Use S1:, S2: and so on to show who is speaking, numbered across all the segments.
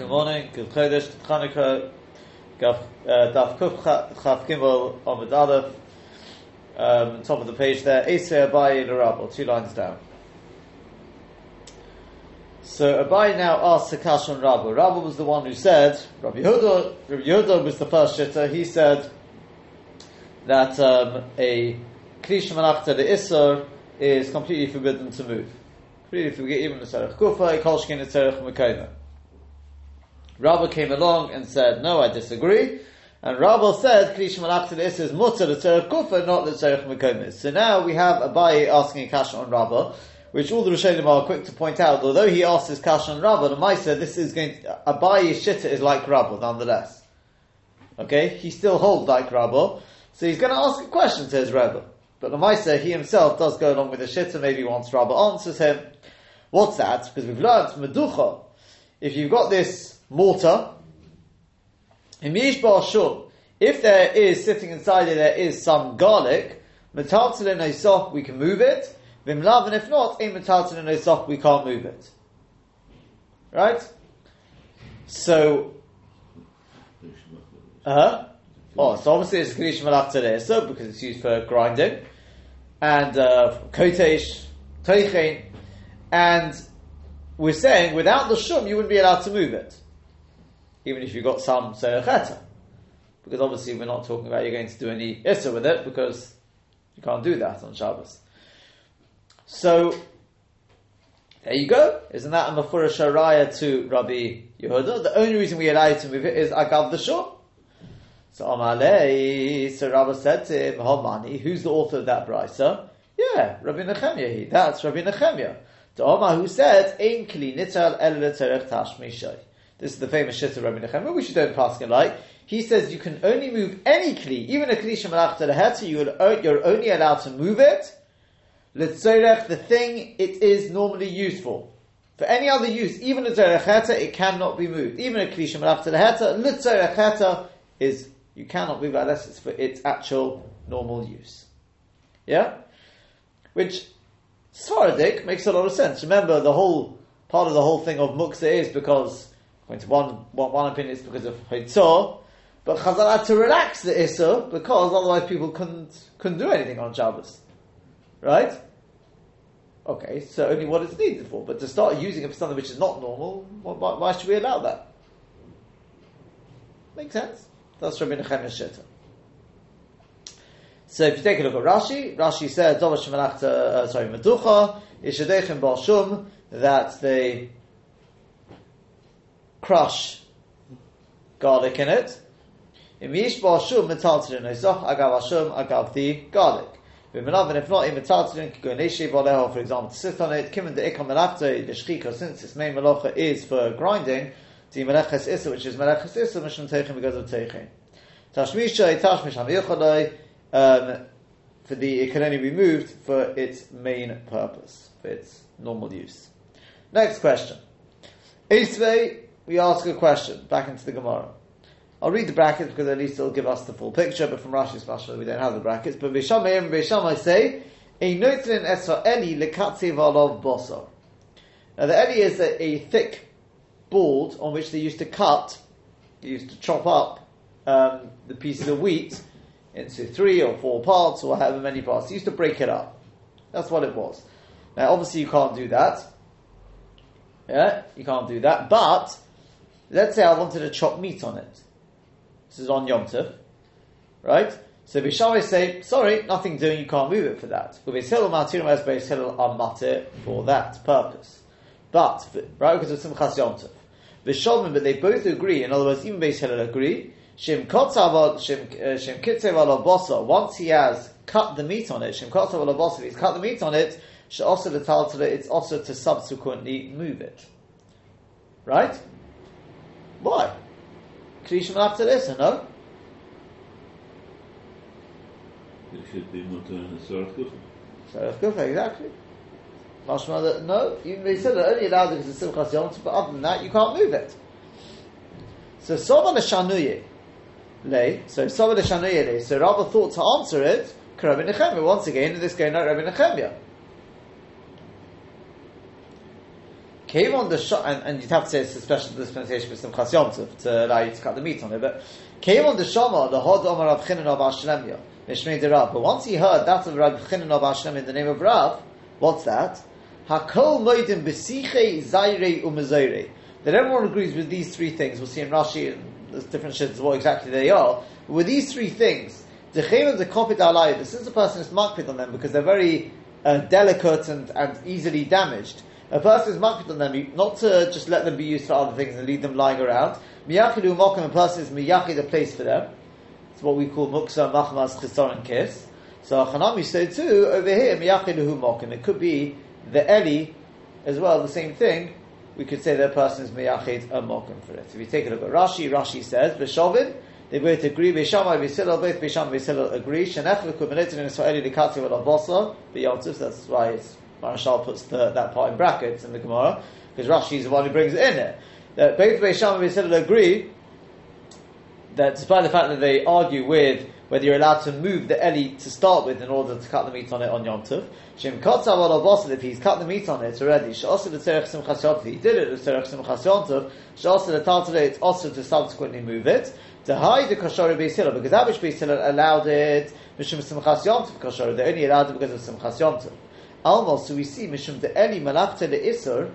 S1: Good morning, good Chodesh, good Chanukah, Daf Kuf Cha- Chaf Gimel Amud Aleph, top of the page there, Esei Abayi L'Rabel, two lines down. So Abayi now asks Akash on Rabbi. Rabbi was the one who said, Rabbi Yehuda, Rabbi Yehuda was the first shitter, he said that um, a Krish Malachta the Isser is completely forbidden to move. Completely forbidden, even the Tzarech Kufa, Kolshkin the Tzarech. Rabba came along and said, no, I disagree. And Rabba said, Krish Malachta the Isser is mutter the Tzarech Kufa, not the Tzarech Mekayna. So now we have Abayi asking a Kash on Rabba, which all the Rishonim are quick to point out, although he asks his Kash on Rabba, the Maisa, this is going to, Abayi's Shitta is like Rabba, nonetheless. Okay? He still holds like Rabba, so he's going to ask a question to his Rebbe. But the Maisa, he himself does go along with the Shitta, maybe once Rabba answers him. What's that? Because we've learned Meducha. If you've got this mortar, if there is, sitting inside it, there is some garlic, Metaltalin we can move it. Vimlav, and if not, in Metaltalin we can't move it. Right? So, uh-huh. Oh, so obviously it's Kadish Malach because it's used for grinding. And uh, Kotesh, Teichen. And we're saying without the Shum you wouldn't be allowed to move it. Even if you've got some Seyacheta. Because obviously we're not talking about you're going to do any Issa with it because you can't do that on Shabbos. So, there you go. Isn't that a Mafura Sharaya to Rabbi Yehuda? The only reason we allow you to move it is Agav the Shum. So Amalei, so Rabbi said to him, Homani, who's the author of that brisa? Yeah, Rabbi Nechemia. He, that's Rabbi Nechemia. To Omar, who said, Ein kli nital el leterech tashmi shay. This is the famous shit of Rabbi Nechemia, which you don't pass like. He says you can only move any kli, even a kli shemalach to the you're only allowed to move it. Letzorech, the thing it is normally used for. For any other use, even a zerecheta, it cannot be moved. Even a kli shemalach to the heta, is you cannot move unless it's for its actual normal use. Yeah? Which, Sfaradik makes a lot of sense. Remember, the whole, part of the whole thing of Muksa is because, to one, one, one opinion, is because of Hitzor, but Chazal had to relax the Issa because otherwise people couldn't, couldn't do anything on Shabbos. Right? Okay, so only what it's needed for. But to start using it for something which is not normal, why, why should we allow that? Makes sense. That's Rabbi Nechemiah Shita. So if you take a look at Rashi, Rashi said, uh, sorry, Meducha, Yishadechem Bar Shum, that they crush garlic in it. Shum, the garlic. If not, for example, to sit on it, de since its main Melacha is for grinding, the which is Meleches Issa, Mishlam Teichin because of Teichin. Tashmisha, Tashmish um, for the, it can only be moved for its main purpose, for its normal use. Next question. Isvei, we ask a question, back into the Gemara. I'll read the brackets because at least it'll give us the full picture, but from Rashi's Mashal we don't have the brackets. But Vishamay and Vishamay say, a notlin esra eli lekatzi valov bosor. Now the eli is a, a thick board on which they used to cut, they used to chop up um, the pieces of wheat into three or four parts or however many parts. They used to break it up. That's what it was. Now, obviously, you can't do that. Yeah, you can't do that. But let's say I wanted to chop meat on it. This is on Yom Tov, right? So Bishawi say, sorry, nothing doing. You can't move it for that. As Beis are matir for that purpose. But right because of Simchas Yom Tov. Vishalmim, but they both agree. In other words, even Beis Hillel agree. Shem shem uh. Once he has cut the meat on it, shem. If he's cut the meat on it, she also the taltala. It's also to subsequently move it. Right? Why? Krishim after this, no?
S2: It should be mutter in the Sarah Kufa.
S1: So Kufa, exactly. Mashma that uh, no, even they said it only allowed because it's Simchas Yom Tov, but other than that, you can't move it. So Sova Shanuye lay. So Sova Shanuye lay. So Rabbi thought to answer it. Rabbi Nechemia once again. In this going like Rabbi Nechemia. Came on the shot, and, and you'd have to say it's a special dispensation for some Yom Tov to allow you to cut the meat on it, but came on the Shama, the Hod Omar Rav Chinan of Ashlemya, Mishmei de Rav. But once he heard that of Rav Chinan of Ashlem in the name of Rav, what's that? Hakol Moidim Besiche Zaire Umazaire. That everyone agrees with these three things. We'll see in Rashi and there's different shits what exactly they are. But with these three things, the of the Kopit Alayah, since the person is makpid on them because they're very uh, delicate and, and easily damaged, a person is makpid on them, not to just let them be used for other things and leave them lying around. Miyachidu mokim, a person is miyachid a place for them. It's what we call muksa, machmas, chisar, and kiss. So Hanami said too, over here, miyachidu mokim. It could be the Eli as well, the same thing. We could say that a person is miyachid a mokim for it. If you take a look at Rashi, Rashi says, B'shovin, they both agree. Beishamai, Beisilal, both Beisham and Beisilal agree. Shenech l'kuminetin in Israeli likati v'la bosa, b'yontif, that's why it's Maharshal puts the, that part in brackets in the Gemara, because Rashi is the one who brings it in there. That both Beisham and Beisilal agree that despite the fact that they argue with whether you're allowed to move the Eli to start with in order to cut the meat on it on Yom Tov, Shem Kotzav al if he's cut the meat on it already, Sh'osa l'terech simchas yom he did it l'terech simchas yom tov, Sh'osa l'tartale, it's also to subsequently move it, to hide the kashor Beis because Abish Beis Hillel allowed it, Mishum simchas yom tov kashor, they only allowed it because of simchas yom tov. Almost, so we see Mishum the Eli malachte le'isur,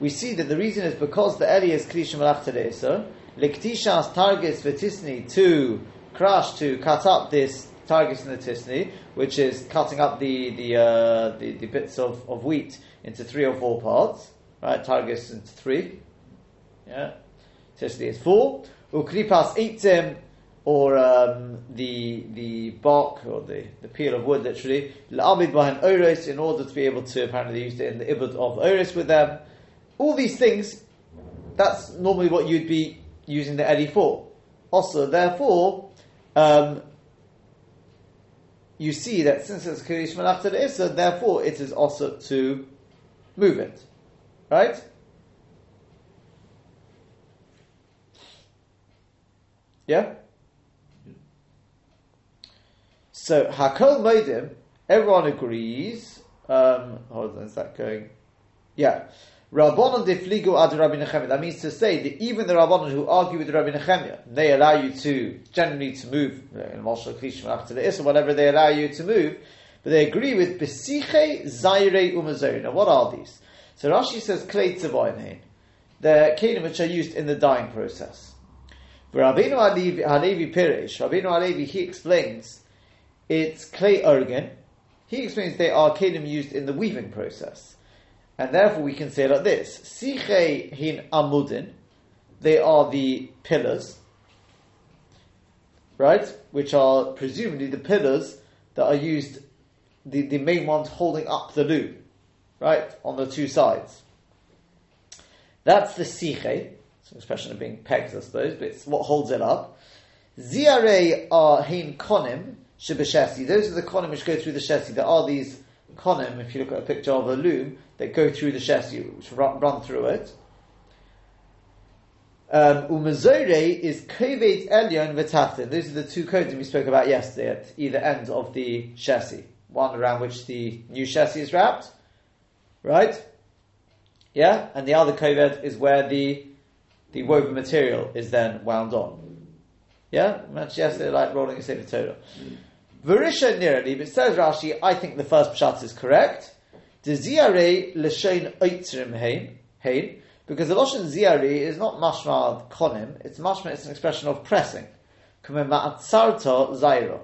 S1: we see that the reason is because the Eli is Klish malachte le'isur, Liktishas targets Vitisni to crush, to cut up this targets in the Tisni, which is cutting up the the, uh, the, the, bits of, of wheat into three or four parts, right? Targets into three. Yeah. Tisni is four. Ukripas eitzim, or um, the the bark or the, the peel of wood, literally, la'amid behind oris, in order to be able to apparently use it in the ibud of oris with them. All these things, that's normally what you'd be using the Eli for. Also, therefore, um, you see that since it's Kirish Malach to Issa, therefore it is also to move it. Right? Yeah? So, Hakol Moedim, everyone agrees. Um, hold on, is that going? Yeah. Rabbanon defligu ad Rabbi Nechemia. That means to say that even the Rabbanon who argue with Rabbi Nechemia, they allow you to generally to move in Moshe Klish after the Issa, whatever they allow you to move, but they agree with Besiche Zaire Umazori. Now, what are these? So Rashi says Klei Tzavoyin the kelim which are used in the dyeing process. Rabbeinu Halevi Pirish, Rabbeinu Halevi, he explains it's clay organ. He explains they are kelim used in the weaving process. And therefore we can say like this. Siche hin amudin, they are the pillars, right? Which are presumably the pillars that are used, the, the main ones holding up the loom, right? On the two sides. That's the siche. It's an expression of being pegs, I suppose, but it's what holds it up. Ziare are hin konim, Those are the konim which go through the shesi. There are these konim, if you look at a picture of a loom, that go through the shesi, which run, run through it. Um, Umazore is kovet elyon v'tachtin. Those are the two codes we spoke about yesterday at either end of the chassis. One around which the new chassis is wrapped, right? Yeah, and the other kovet is where the the woven material is then wound on. Yeah, mentioned yesterday like rolling a sefer Torah. Verisha nirali, but says Rashi, I think the first pshat is correct. The ziare l'shein oitzrim hein, because the lashon ziare is not mashma konim, it's mashma, it's an expression of pressing. Kumem ma'atzarto zairo.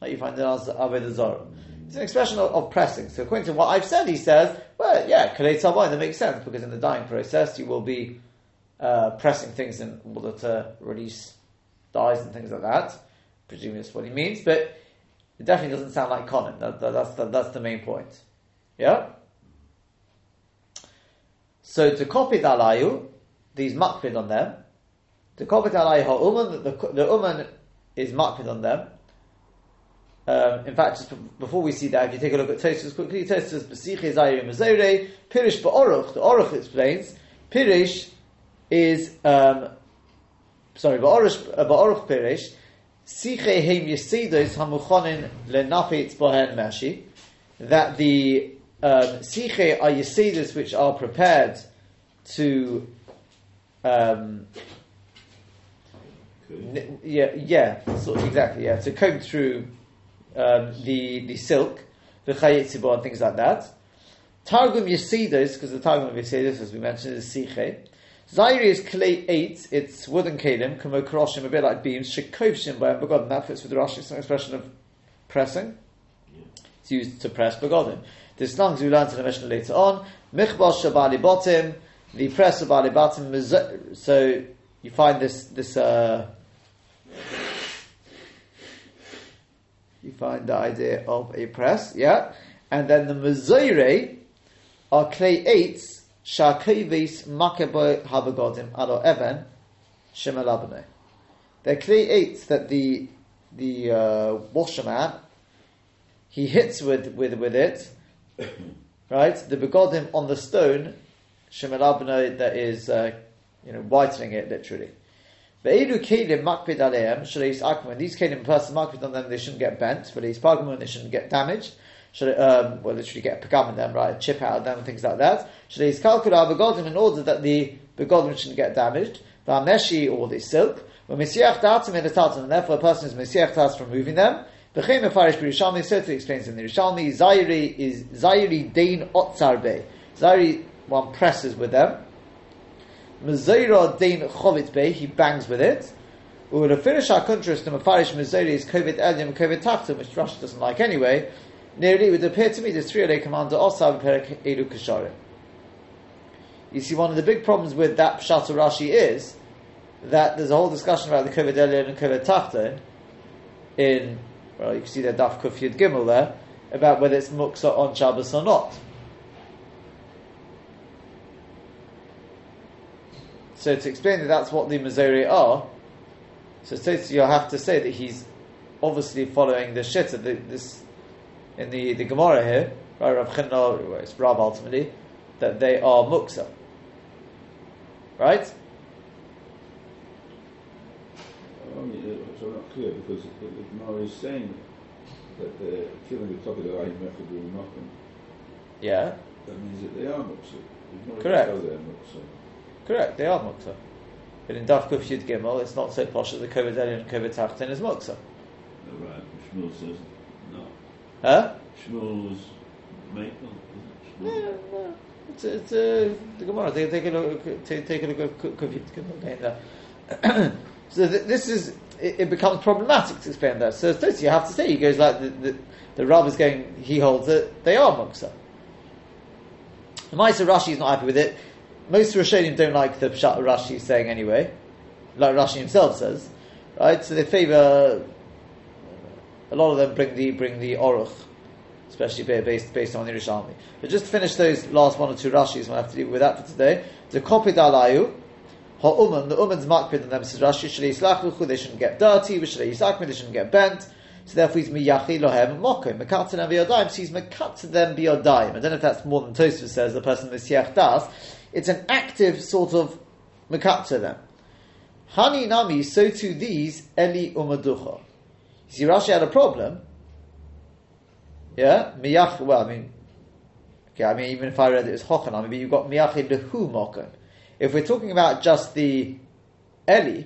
S1: Like you find in Aved Zoro. It's an expression of, of, pressing. So according to what I've said, he says, well, yeah, kalei that makes sense, because in the dyeing process you will be uh, pressing things in order to release dyes and things like that. Presumably that's what he means, but it definitely doesn't sound like konim. That, that, that's, the, that's the main point. Yeah? So to copy the alayu, these makpid on them, to copy the alayu ha'uman, the, uman is makpid on them. Um, in fact, just before we see that, if you take a look at Tosfos quickly, Tosfos b'sichi zayir mazore, pirish ba'oruch, the oruch explains, pirish is, um, sorry, ba'oruch, ba'oruch pirish, siche heim yesidos hamuchonin lenafit bohen meshi, that the um, siche are yesidos which are prepared to um, N- yeah, yeah, sort of exactly, yeah. To comb through um, the the silk, the chayitzibah and things like that. Targum Yesidos, because the Targum of Yesidos, as we mentioned, is Siche. Zairi is clay eight, it's wooden kalim, kamo karoshim, a bit like beams, shekovshim by begodim, that fits with the Rashi, it's an expression of pressing. It's used to press begodim. This language we learned in the Mishnah later on. Michbash shabali botim, the press of bali bottom, so you find this, this, uh, you find the idea of a press, yeah? And then the Mazoire are clay eights, Shakevis Makabo Habagodim Alo Evan Shemalabane. They're clay eights that the the uh, washerman he hits with, with, with it, right? The begodim on the stone, Shemalabane that is uh, you know whitening it literally. Ve'elu kelim makpid aleim shaleis akman. These kelim, person makpid on them, they shouldn't get bent. Ve'leis pagamun, they shouldn't get damaged. Should um, well, literally get a pagam in them, right? A chip out of them, and things like that. Shaleis kalkula begodim in order that the begodim shouldn't get damaged. Va'meshi or the silk. When misiach datim in the and therefore a person is misiach datim from moving them. V'chem mefarish b'rishalmi, to explains in the Rishalmi, zairi is zairi dein otzarbe. Zairi one presses with them. Mazeira Dain Chovit Bey, he bangs with it. We would have finished our contrast to Mafarish Mazeira is Kovet Eliam Kovet Tachtum, which Rashi doesn't like anyway. Nearly, it would appear to me the three day commander Osav Perek Edu Kasharim. You see, one of the big problems with that Pshat Rashi is that there's a whole discussion about the Kovet Eliam and Kovet Tachtum in, well, you can see the Daf Kuf Yud Gimel there, about whether it's Muksa on Shabbos or not. So to explain that that's what the Mazori are, so you'll have to say that he's obviously following the Shitta, the, this, in the, the Gemara here, right, Rav Chinna, well, it's Rav ultimately, that they are Muksa. Right?
S2: Oh, yeah, it's not clear because the Gemara is saying that the killing the top of the eye method will nothing.
S1: Yeah,
S2: That means that they are Muksa.
S1: Correct.
S2: they're Muksa.
S1: correct, they are Muksa. But in Daf Kuf Yud Gimel, it's not so posh that the Kovet Elyon and Kovet Tachtin is Muksa.
S2: Right. Shmuel says.
S1: Huh?
S2: Shmuel's maple, isn't it?
S1: Yeah,
S2: Shmuel.
S1: no. It's, it's uh, the Gemara. Take, take a look. Take, take a look at Kuf Yud Gimel again there. so th- this is it, it becomes problematic to explain that. So Tosi, you have to say he goes like the the, the Rav is going. He holds that they are muksa. The Maisa Rashi is not happy with it. Most Rishonim don't like the Pshat Rashi saying anyway, like Rashi himself says, right? So they favour. A lot of them bring the bring the Oruch, especially based based on the Rishalmi. But just to finish those last one or two Rashis, we'll have to deal with that for today. The Kopid Alayu, Ha'uman, the Uman's makpid on them says Rashi, Shalei Yislachuchu, they shouldn't get dirty, Shalei Yisakmid, they shouldn't get bent. So therefore he's miyachi lohem mokim. Mekat to them biyodayim. So he's mekat to them biyodayim. I don't know if that's more than Tosfos says, the person Mesiach das. It's an active sort of mekat to them. Hani nami, so to these, eli umaducha. You see, Rashi had a problem. Yeah? Miyach, well, I mean, okay, I mean, even if I read it as hochanami, but you've got miyachi lehu mokim. If we're talking about just the eli,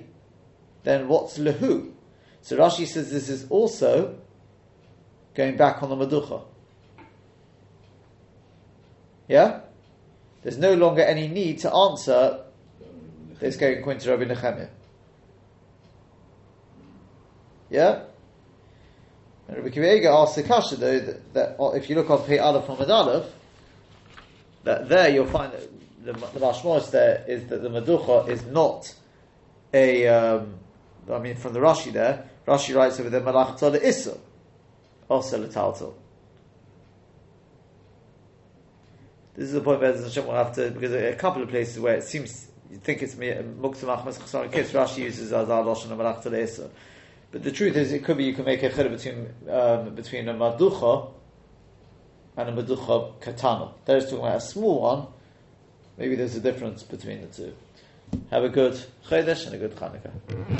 S1: then what's lehu? So Rashi says this is also going back on the Maducha. Yeah? There's no longer any need to answer this going according to Rabbi Nechemiah. Yeah? And Rabbi Akiva asks the Kasha though that, that uh, if you look on Pei Aleph from Aleph, that there you'll find that the, the there is that the Maducha is not a, um, I mean from the Rashi there, Rashi writes over there Malach Malachta Issa, also Lataltal. This is the point where Hashem will have to, because a couple of places where it seems, you think it's Mukta Machmas Chasar Kiss, Rashi uses as our Lashon Malachta Issa. But the truth is, it could be you can make a chidduh between um, between a maducha and a maducha katana. There's talking about a small one. Maybe there's a difference between the two. Have a good chodesh and a good Chanukah.